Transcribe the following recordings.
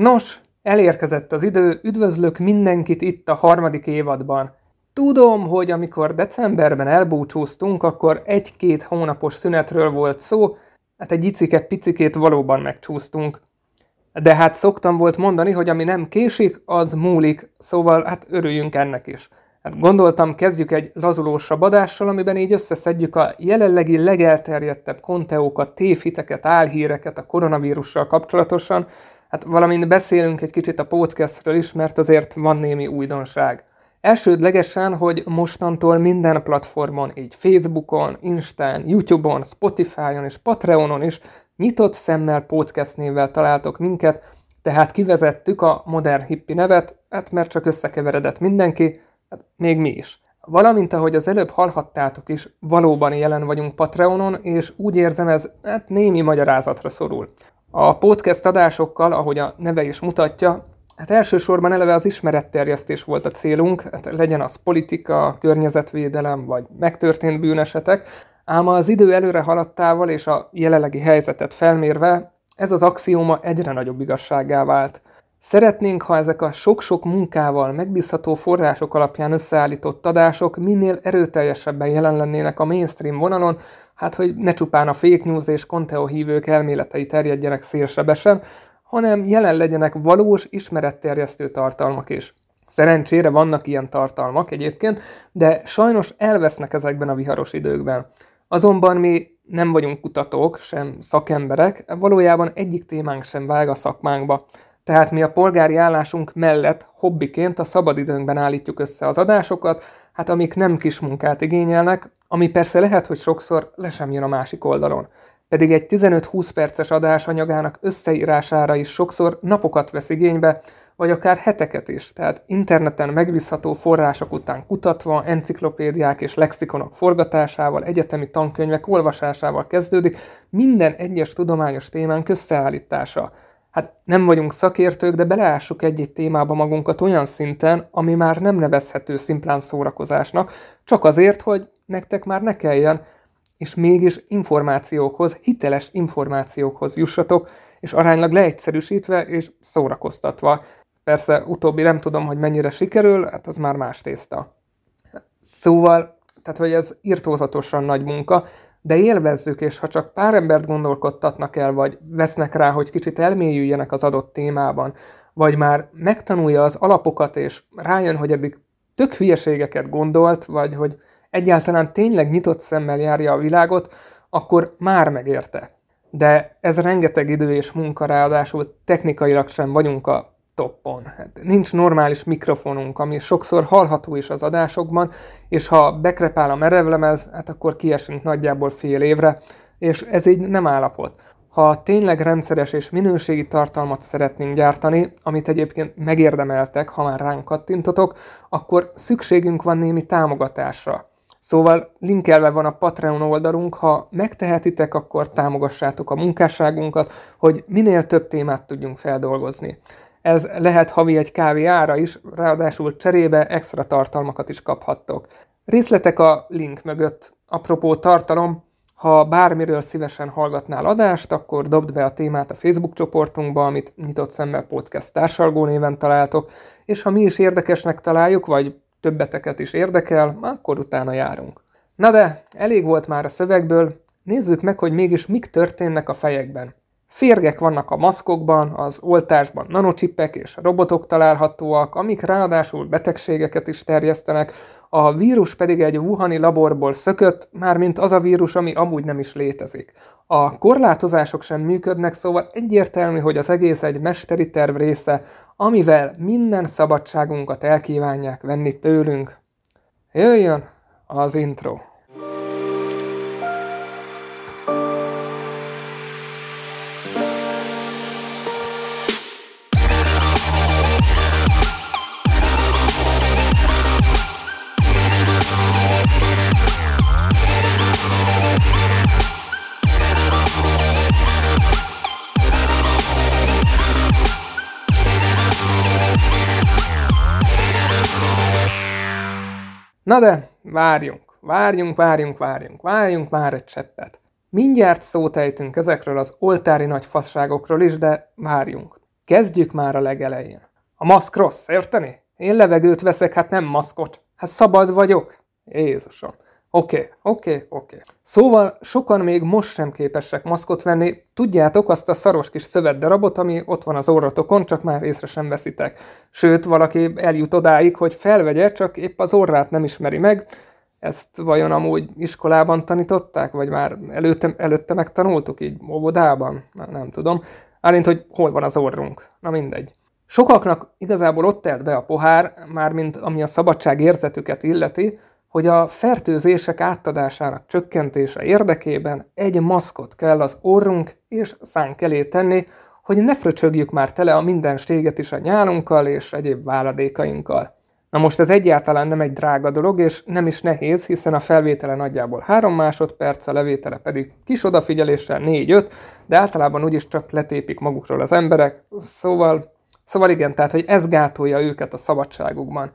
Nos, elérkezett az idő, üdvözlök mindenkit itt a harmadik évadban. Tudom, hogy amikor decemberben elbúcsúztunk, akkor egy-két hónapos szünetről volt szó, hát egy icike-picikét valóban megcsúsztunk. De hát szoktam volt mondani, hogy ami nem késik, az múlik, szóval hát örüljünk ennek is. Hát gondoltam, kezdjük egy lazulósabb adással, amiben így összeszedjük a jelenlegi legelterjedtebb konteókat, tévhiteket, álhíreket a koronavírussal kapcsolatosan, hát valamint beszélünk egy kicsit a podcastről is, mert azért van némi újdonság. Elsődlegesen, hogy mostantól minden platformon, így Facebookon, Instán, YouTube-on, Spotify-on és Patreonon is nyitott szemmel podcast névvel találtok minket, tehát kivezettük a modern hippi nevet, hát mert csak összekeveredett mindenki, hát még mi is. Valamint, ahogy az előbb hallhattátok is, valóban jelen vagyunk Patreonon, és úgy érzem ez hát némi magyarázatra szorul. A podcast adásokkal, ahogy a neve is mutatja, hát elsősorban eleve az ismeretterjesztés volt a célunk, hát legyen az politika, környezetvédelem vagy megtörtént bűnesetek, ám az idő előre haladtával és a jelenlegi helyzetet felmérve ez az axióma egyre nagyobb igazságá vált. Szeretnénk, ha ezek a sok-sok munkával, megbízható források alapján összeállított adások minél erőteljesebben jelen lennének a mainstream vonalon, hát hogy ne csupán a fake news és Conteo hívők elméletei terjedjenek szélsebesen, hanem jelen legyenek valós ismeretterjesztő tartalmak is. Szerencsére vannak ilyen tartalmak egyébként, de sajnos elvesznek ezekben a viharos időkben. Azonban mi nem vagyunk kutatók, sem szakemberek, valójában egyik témánk sem vág a szakmánkba. Tehát mi a polgári állásunk mellett hobbiként a szabadidőnkben állítjuk össze az adásokat, hát amik nem kis munkát igényelnek, ami persze lehet, hogy sokszor le sem jön a másik oldalon. Pedig egy 15-20 perces adás anyagának összeírására is sokszor napokat vesz igénybe, vagy akár heteket is, tehát interneten megbízható források után kutatva, enciklopédiák és lexikonok forgatásával, egyetemi tankönyvek olvasásával kezdődik minden egyes tudományos témán összeállítása. Hát nem vagyunk szakértők, de beleássuk egy-egy témába magunkat olyan szinten, ami már nem nevezhető szimplán szórakozásnak, csak azért, hogy nektek már ne kelljen, és mégis információkhoz, hiteles információkhoz jussatok, és aránylag leegyszerűsítve és szórakoztatva. Persze utóbbi nem tudom, hogy mennyire sikerül, hát az már más tészta. Szóval, tehát hogy ez irtózatosan nagy munka, de élvezzük, és ha csak pár embert gondolkodtatnak el, vagy vesznek rá, hogy kicsit elmélyüljenek az adott témában, vagy már megtanulja az alapokat, és rájön, hogy eddig tök hülyeségeket gondolt, vagy hogy egyáltalán tényleg nyitott szemmel járja a világot, akkor már megérte. De ez rengeteg idő és munka, ráadásul technikailag sem vagyunk a toppon. Hát nincs normális mikrofonunk, ami sokszor hallható is az adásokban, és ha bekrepál a merevlemez, hát akkor kiesünk nagyjából fél évre, és ez így nem állapot. Ha tényleg rendszeres és minőségi tartalmat szeretnénk gyártani, amit egyébként megérdemeltek, ha már ránk kattintotok, akkor szükségünk van némi támogatásra. Szóval linkelve van a Patreon oldalunk, ha megtehetitek, akkor támogassátok a munkásságunkat, hogy minél több témát tudjunk feldolgozni. Ez lehet havi egy kávé ára is, ráadásul cserébe extra tartalmakat is kaphattok. Részletek a link mögött. Apropó tartalom, ha bármiről szívesen hallgatnál adást, akkor dobd be a témát a Facebook csoportunkba, amit Nyitott Szemmel Podcast társalgó néven találtok, és ha mi is érdekesnek találjuk, vagy többeteket is érdekel, akkor utána járunk. Na de, elég volt már a szövegből, nézzük meg, hogy mégis mik történnek a fejekben. Férgek vannak a maszkokban, az oltásban nanocsippek és robotok találhatóak, amik ráadásul betegségeket is terjesztenek, a vírus pedig egy Wuhani laborból szökött, mármint az a vírus, ami amúgy nem is létezik. A korlátozások sem működnek, szóval egyértelmű, hogy az egész egy mesteri terv része, amivel minden szabadságunkat elkívánják venni tőlünk. Jöjjön az intro! Na de, várjunk, várjunk, várjunk, várjunk, várjunk már egy cseppet. Mindjárt szót ejtünk ezekről az oltári nagy fasságokról is, de várjunk. Kezdjük már a legelején. A maszk rossz, érteni? Én levegőt veszek, hát nem maszkot. Hát szabad vagyok. Jézusom. Oké, oké, oké. Szóval sokan még most sem képesek maszkot venni. Tudjátok azt a szaros kis szövetdarabot, ami ott van az orratokon, csak már észre sem veszitek. Sőt, valaki eljut odáig, hogy felvegye, csak épp az orrát nem ismeri meg. Ezt vajon amúgy iskolában tanították, vagy már előtte, előtte megtanultuk így óvodában? Na, nem tudom. Mármint, hogy hol van az orrunk. Na mindegy. Sokaknak igazából ott telt be a pohár, mármint ami a szabadság érzetüket illeti, hogy a fertőzések átadásának csökkentése érdekében egy maszkot kell az orrunk és szánk elé tenni, hogy ne fröcsögjük már tele a mindenséget is a nyálunkkal és egyéb váladékainkkal. Na most ez egyáltalán nem egy drága dolog, és nem is nehéz, hiszen a felvétele nagyjából 3 másodperc, a levétele pedig kis odafigyeléssel 4-5, de általában úgyis csak letépik magukról az emberek, szóval, szóval igen, tehát hogy ez gátolja őket a szabadságukban.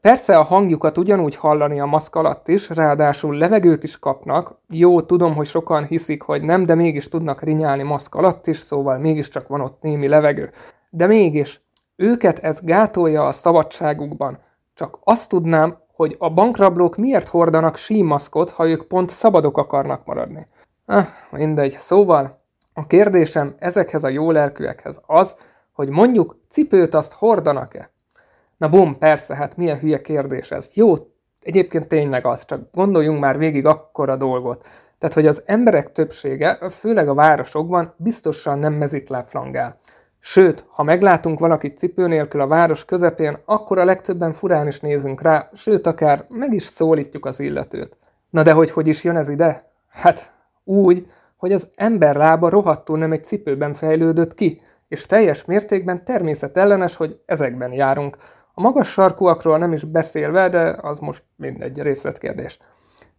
Persze a hangjukat ugyanúgy hallani a maszk alatt is, ráadásul levegőt is kapnak. Jó, tudom, hogy sokan hiszik, hogy nem, de mégis tudnak rinyálni maszk alatt is, szóval mégiscsak van ott némi levegő. De mégis, őket ez gátolja a szabadságukban. Csak azt tudnám, hogy a bankrablók miért hordanak símaszkot, ha ők pont szabadok akarnak maradni. Ah, mindegy. Szóval, a kérdésem ezekhez a jó lelkűekhez az, hogy mondjuk cipőt azt hordanak-e? Na bum, persze, hát milyen hülye kérdés ez. Jó, egyébként tényleg az, csak gondoljunk már végig akkora dolgot. Tehát, hogy az emberek többsége, főleg a városokban, biztosan nem mezitlábflangál. Sőt, ha meglátunk valakit cipő nélkül a város közepén, akkor a legtöbben furán is nézünk rá, sőt, akár meg is szólítjuk az illetőt. Na de hogy hogy is jön ez ide? Hát úgy, hogy az ember lába rohadtul nem egy cipőben fejlődött ki, és teljes mértékben természetellenes, hogy ezekben járunk. A magas sarkúakról nem is beszélve, de az most mindegy részletkérdés.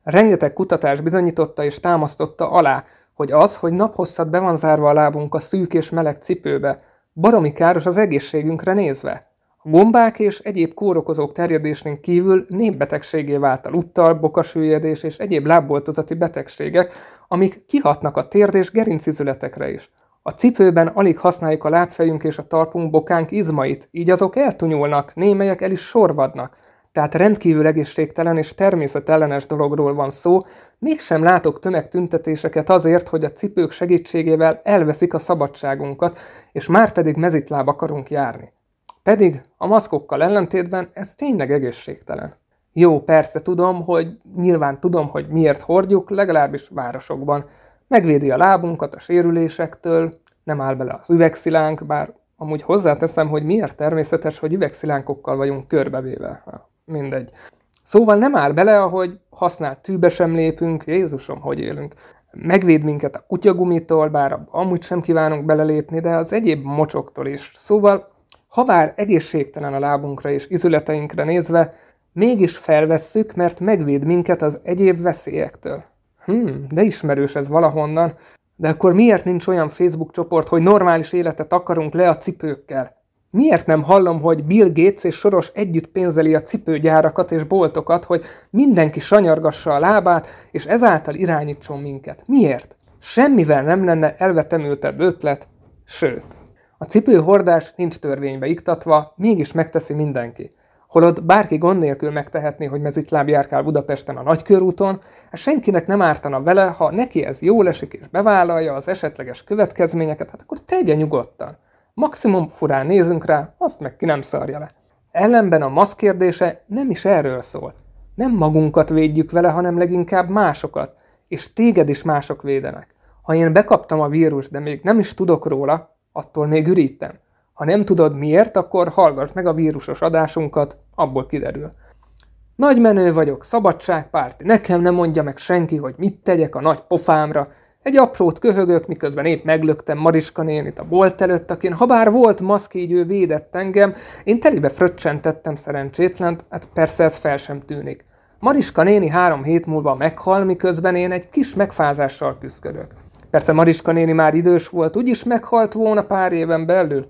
Rengeteg kutatás bizonyította és támasztotta alá, hogy az, hogy naphosszat be van zárva a lábunk a szűk és meleg cipőbe, baromi káros az egészségünkre nézve. A gombák és egyéb kórokozók terjedésén kívül népbetegségé vált a luttal, bokasüllyedés és egyéb lábboltozati betegségek, amik kihatnak a térd és gerincizületekre is. A cipőben alig használjuk a lábfejünk és a talpunk bokánk izmait, így azok eltunyulnak, némelyek el is sorvadnak. Tehát rendkívül egészségtelen és természetellenes dologról van szó, mégsem látok tömegtüntetéseket azért, hogy a cipők segítségével elveszik a szabadságunkat, és már pedig mezitláb akarunk járni. Pedig a maszkokkal ellentétben ez tényleg egészségtelen. Jó, persze tudom, hogy nyilván tudom, hogy miért hordjuk, legalábbis városokban. Megvédi a lábunkat a sérülésektől, nem áll bele az üvegszilánk, bár amúgy hozzáteszem, hogy miért természetes, hogy üvegszilánkokkal vagyunk körbevéve. Ha, mindegy. Szóval nem áll bele, ahogy használt tűbe sem lépünk, Jézusom, hogy élünk. Megvéd minket a kutyagumitól, bár amúgy sem kívánunk belelépni, de az egyéb mocsoktól is. Szóval, ha bár egészségtelen a lábunkra és izületeinkre nézve, mégis felvesszük, mert megvéd minket az egyéb veszélyektől. Hmm, de ismerős ez valahonnan. De akkor miért nincs olyan Facebook csoport, hogy normális életet akarunk le a cipőkkel? Miért nem hallom, hogy Bill Gates és Soros együtt pénzeli a cipőgyárakat és boltokat, hogy mindenki sanyargassa a lábát, és ezáltal irányítson minket? Miért? Semmivel nem lenne elvetemültebb ötlet, sőt. A cipőhordás nincs törvénybe iktatva, mégis megteszi mindenki. Holott bárki gond nélkül megtehetné, hogy mezitláb járkál Budapesten a nagykörúton, hát senkinek nem ártana vele, ha neki ez jól esik és bevállalja az esetleges következményeket, hát akkor tegye nyugodtan. Maximum furán nézünk rá, azt meg ki nem szarja le. Ellenben a maszk kérdése nem is erről szól. Nem magunkat védjük vele, hanem leginkább másokat, és téged is mások védenek. Ha én bekaptam a vírus, de még nem is tudok róla, attól még ürítem. Ha nem tudod miért, akkor hallgass meg a vírusos adásunkat, abból kiderül. Nagy menő vagyok, szabadságpárti, nekem nem mondja meg senki, hogy mit tegyek a nagy pofámra. Egy aprót köhögök, miközben épp meglöktem Mariska nénit a bolt előtt, akin ha bár volt maszk, így ő védett engem, én telibe fröccsentettem szerencsétlent, hát persze ez fel sem tűnik. Mariska néni három hét múlva meghal, miközben én egy kis megfázással küzdök. Persze Mariska néni már idős volt, úgyis meghalt volna pár éven belül.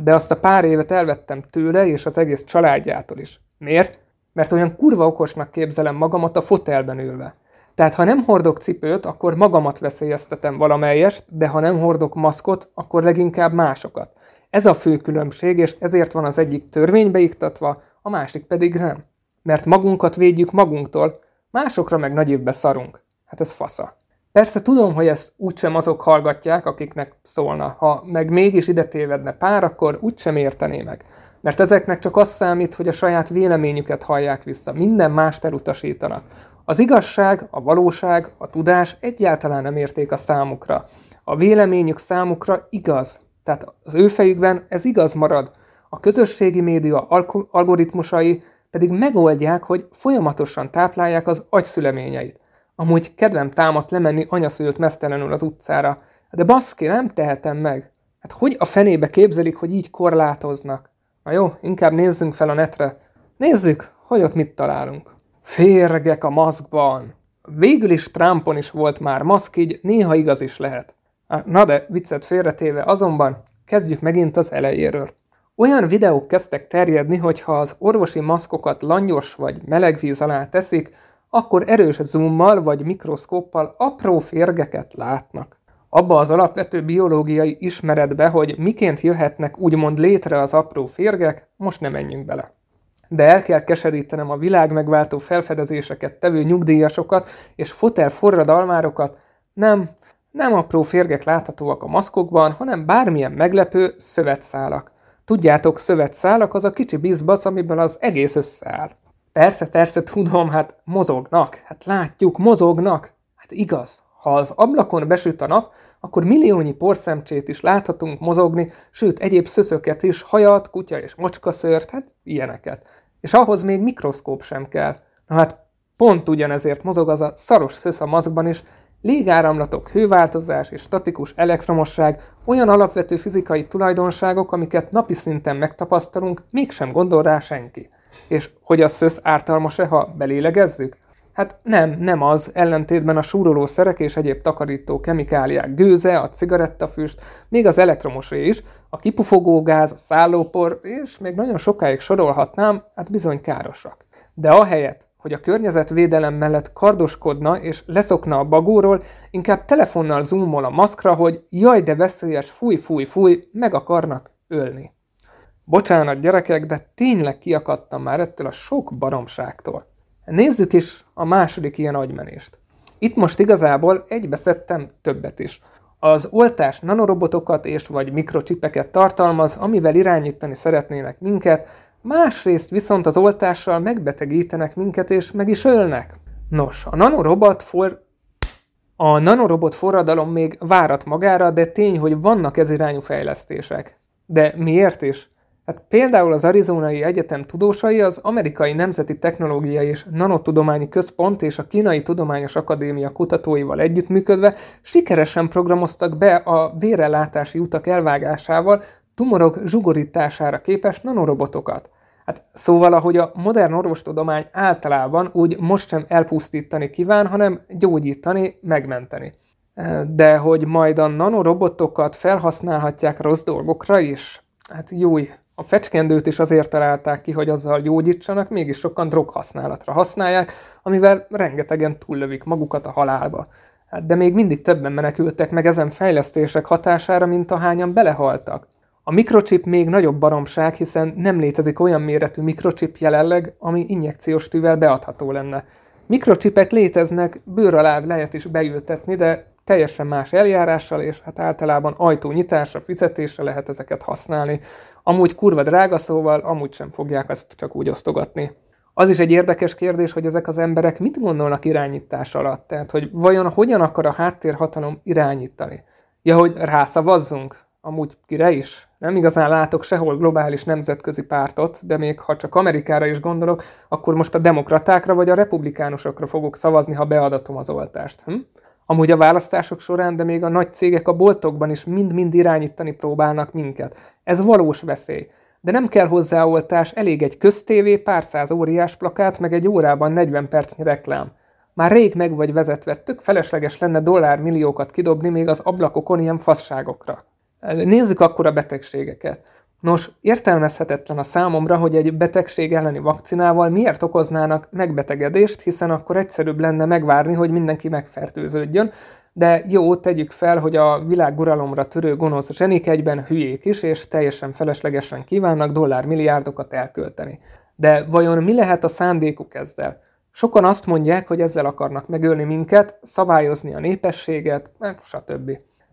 De azt a pár évet elvettem tőle és az egész családjától is. Miért? Mert olyan kurva okosnak képzelem magamat a fotelben ülve. Tehát ha nem hordok cipőt, akkor magamat veszélyeztetem valamelyest, de ha nem hordok maszkot, akkor leginkább másokat. Ez a fő különbség, és ezért van az egyik törvénybe iktatva, a másik pedig nem. Mert magunkat védjük magunktól, másokra meg nagy évbe szarunk. Hát ez fasza. Persze tudom, hogy ezt úgysem azok hallgatják, akiknek szólna. Ha meg mégis ide tévedne pár, akkor úgysem értené meg. Mert ezeknek csak az számít, hogy a saját véleményüket hallják vissza. Minden mást elutasítanak. Az igazság, a valóság, a tudás egyáltalán nem érték a számukra. A véleményük számukra igaz. Tehát az ő fejükben ez igaz marad. A közösségi média algoritmusai pedig megoldják, hogy folyamatosan táplálják az agyszüleményeit. Amúgy kedvem támadt lemenni anyaszülött mesztelenül az utcára, de baszki, nem tehetem meg. Hát hogy a fenébe képzelik, hogy így korlátoznak? Na jó, inkább nézzünk fel a netre. Nézzük, hogy ott mit találunk. Férgek a maszkban. Végül is Trumpon is volt már maszk, így néha igaz is lehet. Na de, viccet félretéve azonban, kezdjük megint az elejéről. Olyan videók kezdtek terjedni, hogy ha az orvosi maszkokat langyos vagy meleg víz alá teszik, akkor erős zoommal vagy mikroszkóppal apró férgeket látnak. Abba az alapvető biológiai ismeretbe, hogy miként jöhetnek úgymond létre az apró férgek, most nem menjünk bele. De el kell keserítenem a világ megváltó felfedezéseket tevő nyugdíjasokat és fotel forradalmárokat, nem, nem apró férgek láthatóak a maszkokban, hanem bármilyen meglepő szövetszálak. Tudjátok, szövetszálak az a kicsi bizbasz, amiből az egész összeáll. Persze, persze, tudom, hát mozognak. Hát látjuk, mozognak. Hát igaz, ha az ablakon besüt a nap, akkor milliónyi porszemcsét is láthatunk mozogni, sőt, egyéb szöszöket is, hajat, kutya és mocskaszőrt, hát ilyeneket. És ahhoz még mikroszkóp sem kell. Na hát pont ugyanezért mozog az a szaros szösz a maszkban is, Légáramlatok, hőváltozás és statikus elektromosság olyan alapvető fizikai tulajdonságok, amiket napi szinten megtapasztalunk, mégsem gondol rá senki. És hogy a szösz ártalmas-e, ha belélegezzük? Hát nem, nem az, ellentétben a súrolószerek és egyéb takarító kemikáliák gőze, a cigarettafüst, még az elektromosé is, a kipufogógáz, a szállópor, és még nagyon sokáig sorolhatnám, hát bizony károsak. De ahelyett, hogy a környezetvédelem mellett kardoskodna és leszokna a bagóról, inkább telefonnal zoomol a maszkra, hogy jaj, de veszélyes, fúj, fúj, fúj, meg akarnak ölni. Bocsánat, gyerekek, de tényleg kiakadtam már ettől a sok baromságtól. Nézzük is a második ilyen agymenést. Itt most igazából egybeszedtem többet is. Az oltás nanorobotokat és vagy mikrocsipeket tartalmaz, amivel irányítani szeretnének minket, másrészt viszont az oltással megbetegítenek minket és meg is ölnek. Nos, a nanorobot for... A nanorobot forradalom még várat magára, de tény, hogy vannak ez irányú fejlesztések. De miért is? Hát például az Arizonai Egyetem tudósai az Amerikai Nemzeti Technológiai és Nanotudományi Központ és a Kínai Tudományos Akadémia kutatóival együttműködve sikeresen programoztak be a vérellátási utak elvágásával tumorok zsugorítására képes nanorobotokat. Hát szóval, ahogy a modern orvostudomány általában úgy most sem elpusztítani kíván, hanem gyógyítani, megmenteni. De hogy majd a nanorobotokat felhasználhatják rossz dolgokra is? Hát júj, a fecskendőt is azért találták ki, hogy azzal gyógyítsanak, mégis sokan droghasználatra használják, amivel rengetegen túllövik magukat a halálba. Hát de még mindig többen menekültek meg ezen fejlesztések hatására, mint ahányan belehaltak. A mikrochip még nagyobb baromság, hiszen nem létezik olyan méretű mikrochip jelenleg, ami injekciós tűvel beadható lenne. Mikrocsipek léteznek, bőr alá lehet is beültetni, de teljesen más eljárással, és hát általában ajtónyitásra, fizetésre lehet ezeket használni. Amúgy kurva drága, szóval amúgy sem fogják ezt csak úgy osztogatni. Az is egy érdekes kérdés, hogy ezek az emberek mit gondolnak irányítás alatt. Tehát, hogy vajon hogyan akar a háttérhatalom irányítani. Ja, hogy rászavazzunk? Amúgy kire is? Nem igazán látok sehol globális nemzetközi pártot, de még ha csak Amerikára is gondolok, akkor most a demokratákra vagy a republikánusokra fogok szavazni, ha beadatom az oltást. Hm? Amúgy a választások során, de még a nagy cégek a boltokban is mind-mind irányítani próbálnak minket. Ez valós veszély. De nem kell hozzáoltás, elég egy köztévé, pár száz óriás plakát, meg egy órában 40 percnyi reklám. Már rég meg vagy vezetve, tök felesleges lenne dollármilliókat kidobni még az ablakokon ilyen fasságokra. Nézzük akkor a betegségeket. Nos, értelmezhetetlen a számomra, hogy egy betegség elleni vakcinával miért okoznának megbetegedést, hiszen akkor egyszerűbb lenne megvárni, hogy mindenki megfertőződjön, de jó, tegyük fel, hogy a világuralomra törő gonosz zsenik egyben hülyék is, és teljesen feleslegesen kívánnak dollármilliárdokat elkölteni. De vajon mi lehet a szándékuk ezzel? Sokan azt mondják, hogy ezzel akarnak megölni minket, szabályozni a népességet, stb.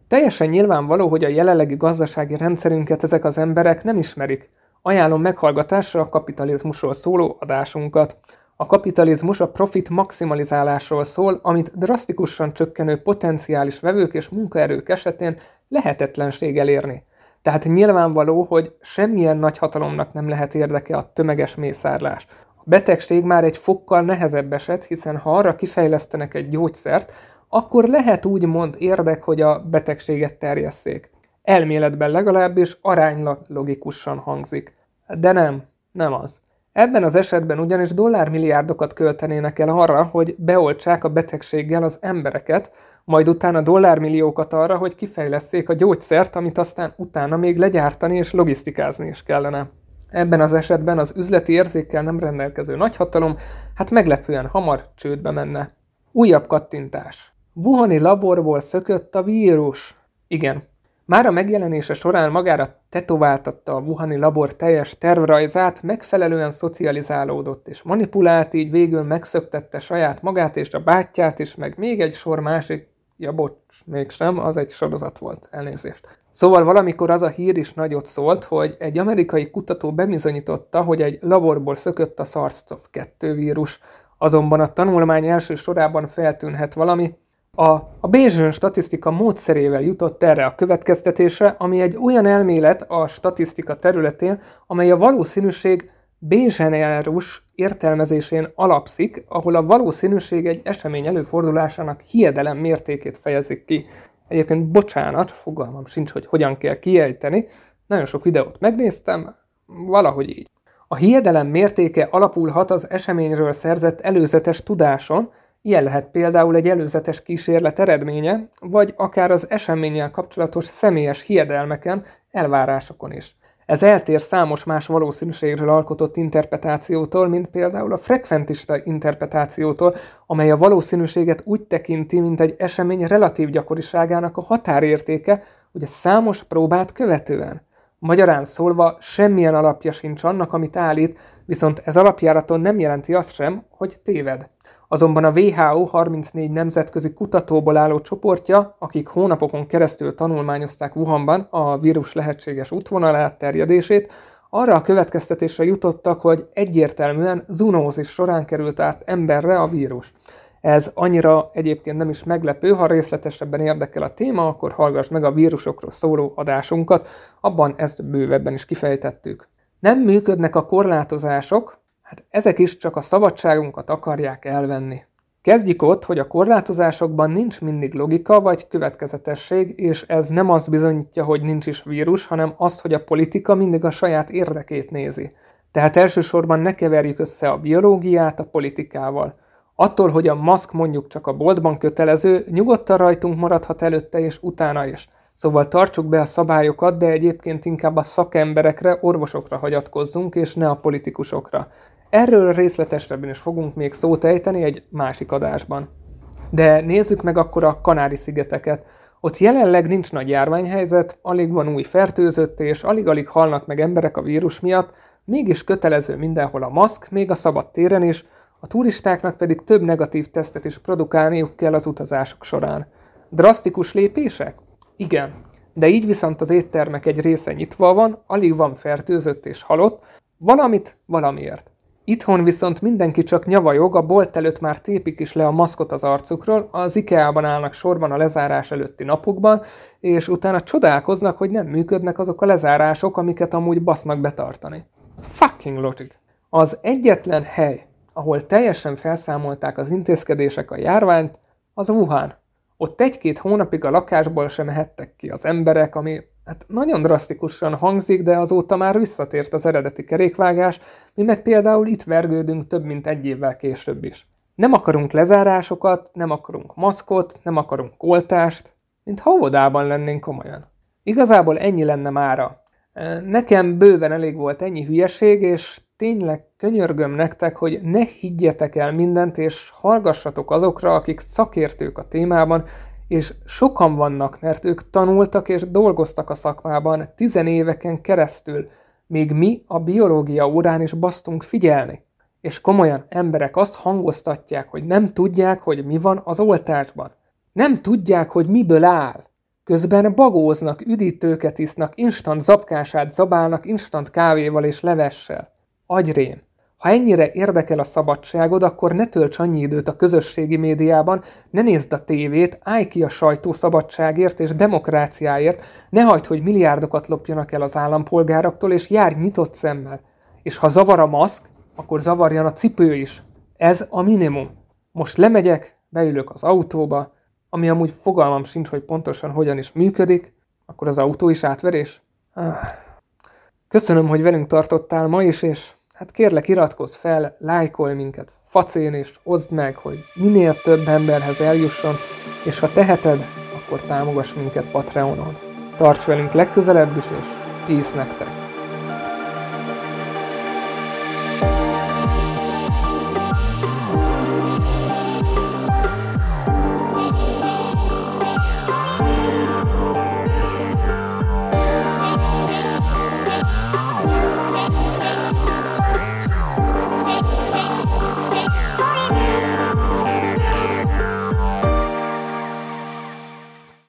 Teljesen nyilvánvaló, hogy a jelenlegi gazdasági rendszerünket ezek az emberek nem ismerik. Ajánlom meghallgatásra a kapitalizmusról szóló adásunkat. A kapitalizmus a profit maximalizálásról szól, amit drasztikusan csökkenő potenciális vevők és munkaerők esetén lehetetlenség elérni. Tehát nyilvánvaló, hogy semmilyen nagy hatalomnak nem lehet érdeke a tömeges mészárlás. A betegség már egy fokkal nehezebb eset, hiszen ha arra kifejlesztenek egy gyógyszert, akkor lehet úgymond érdek, hogy a betegséget terjesszék. Elméletben legalábbis aránylag logikusan hangzik. De nem, nem az. Ebben az esetben ugyanis dollármilliárdokat költenének el arra, hogy beoltsák a betegséggel az embereket, majd utána dollármilliókat arra, hogy kifejleszék a gyógyszert, amit aztán utána még legyártani és logisztikázni is kellene. Ebben az esetben az üzleti érzékkel nem rendelkező nagyhatalom hát meglepően hamar csődbe menne. Újabb kattintás. Wuhani laborból szökött a vírus. Igen. Már a megjelenése során magára tetováltatta a Wuhani labor teljes tervrajzát, megfelelően szocializálódott és manipulált, így végül megszöktette saját magát és a bátyját is, meg még egy sor másik, ja bocs, mégsem, az egy sorozat volt, elnézést. Szóval valamikor az a hír is nagyot szólt, hogy egy amerikai kutató bebizonyította, hogy egy laborból szökött a SARS-CoV-2 vírus, azonban a tanulmány első sorában feltűnhet valami, a, a Bayesian statisztika módszerével jutott erre a következtetésre, ami egy olyan elmélet a statisztika területén, amely a valószínűség Bayesianus értelmezésén alapszik, ahol a valószínűség egy esemény előfordulásának hiedelem mértékét fejezik ki. Egyébként bocsánat, fogalmam sincs, hogy hogyan kell kiejteni, nagyon sok videót megnéztem, valahogy így. A hiedelem mértéke alapulhat az eseményről szerzett előzetes tudáson, Ilyen lehet például egy előzetes kísérlet eredménye, vagy akár az eseménnyel kapcsolatos személyes hiedelmeken, elvárásokon is. Ez eltér számos más valószínűségről alkotott interpretációtól, mint például a frekventista interpretációtól, amely a valószínűséget úgy tekinti, mint egy esemény relatív gyakoriságának a határértéke, hogy a számos próbát követően. Magyarán szólva semmilyen alapja sincs annak, amit állít, viszont ez alapjáraton nem jelenti azt sem, hogy téved. Azonban a WHO 34 nemzetközi kutatóból álló csoportja, akik hónapokon keresztül tanulmányozták Wuhanban a vírus lehetséges útvonalát, terjedését, arra a következtetésre jutottak, hogy egyértelműen zunózis során került át emberre a vírus. Ez annyira egyébként nem is meglepő, ha részletesebben érdekel a téma, akkor hallgass meg a vírusokról szóló adásunkat, abban ezt bővebben is kifejtettük. Nem működnek a korlátozások, Hát ezek is csak a szabadságunkat akarják elvenni. Kezdjük ott, hogy a korlátozásokban nincs mindig logika vagy következetesség, és ez nem azt bizonyítja, hogy nincs is vírus, hanem azt, hogy a politika mindig a saját érdekét nézi. Tehát elsősorban ne keverjük össze a biológiát a politikával. Attól, hogy a maszk mondjuk csak a boltban kötelező, nyugodtan rajtunk maradhat előtte és utána is. Szóval tartsuk be a szabályokat, de egyébként inkább a szakemberekre, orvosokra hagyatkozzunk, és ne a politikusokra. Erről részletesebben is fogunk még szót ejteni egy másik adásban. De nézzük meg akkor a Kanári-szigeteket. Ott jelenleg nincs nagy járványhelyzet, alig van új fertőzött, és alig-alig halnak meg emberek a vírus miatt, mégis kötelező mindenhol a maszk, még a szabad téren is, a turistáknak pedig több negatív tesztet is produkálniuk kell az utazások során. Drasztikus lépések? Igen. De így viszont az éttermek egy része nyitva van, alig van fertőzött és halott, valamit valamiért. Itthon viszont mindenki csak nyavajog, a bolt előtt már tépik is le a maszkot az arcukról, az IKEA-ban állnak sorban a lezárás előtti napokban, és utána csodálkoznak, hogy nem működnek azok a lezárások, amiket amúgy basznak betartani. Fucking logic. Az egyetlen hely, ahol teljesen felszámolták az intézkedések a járványt, az Wuhan. Ott egy-két hónapig a lakásból sem mehettek ki az emberek, ami Hát nagyon drasztikusan hangzik, de azóta már visszatért az eredeti kerékvágás, mi meg például itt vergődünk több mint egy évvel később is. Nem akarunk lezárásokat, nem akarunk maszkot, nem akarunk oltást, mint ha óvodában lennénk komolyan. Igazából ennyi lenne mára. Nekem bőven elég volt ennyi hülyeség, és tényleg könyörgöm nektek, hogy ne higgyetek el mindent, és hallgassatok azokra, akik szakértők a témában, és sokan vannak, mert ők tanultak és dolgoztak a szakmában tizenéveken keresztül, még mi a biológia órán is basztunk figyelni. És komolyan emberek azt hangoztatják, hogy nem tudják, hogy mi van az oltásban. Nem tudják, hogy miből áll. Közben bagóznak, üdítőket isznak, instant zapkását zabálnak instant kávéval és levessel. Agyrén. Ha ennyire érdekel a szabadságod, akkor ne tölts annyi időt a közösségi médiában, ne nézd a tévét, állj ki a sajtó szabadságért és demokráciáért, ne hagyd, hogy milliárdokat lopjanak el az állampolgároktól, és járj nyitott szemmel. És ha zavar a maszk, akkor zavarjan a cipő is. Ez a minimum. Most lemegyek, beülök az autóba, ami amúgy fogalmam sincs, hogy pontosan hogyan is működik, akkor az autó is átverés. Ah. Köszönöm, hogy velünk tartottál ma is, és hát kérlek iratkozz fel, lájkolj minket, facén és oszd meg, hogy minél több emberhez eljusson, és ha teheted, akkor támogass minket Patreonon. Tarts velünk legközelebb is, és peace nektek!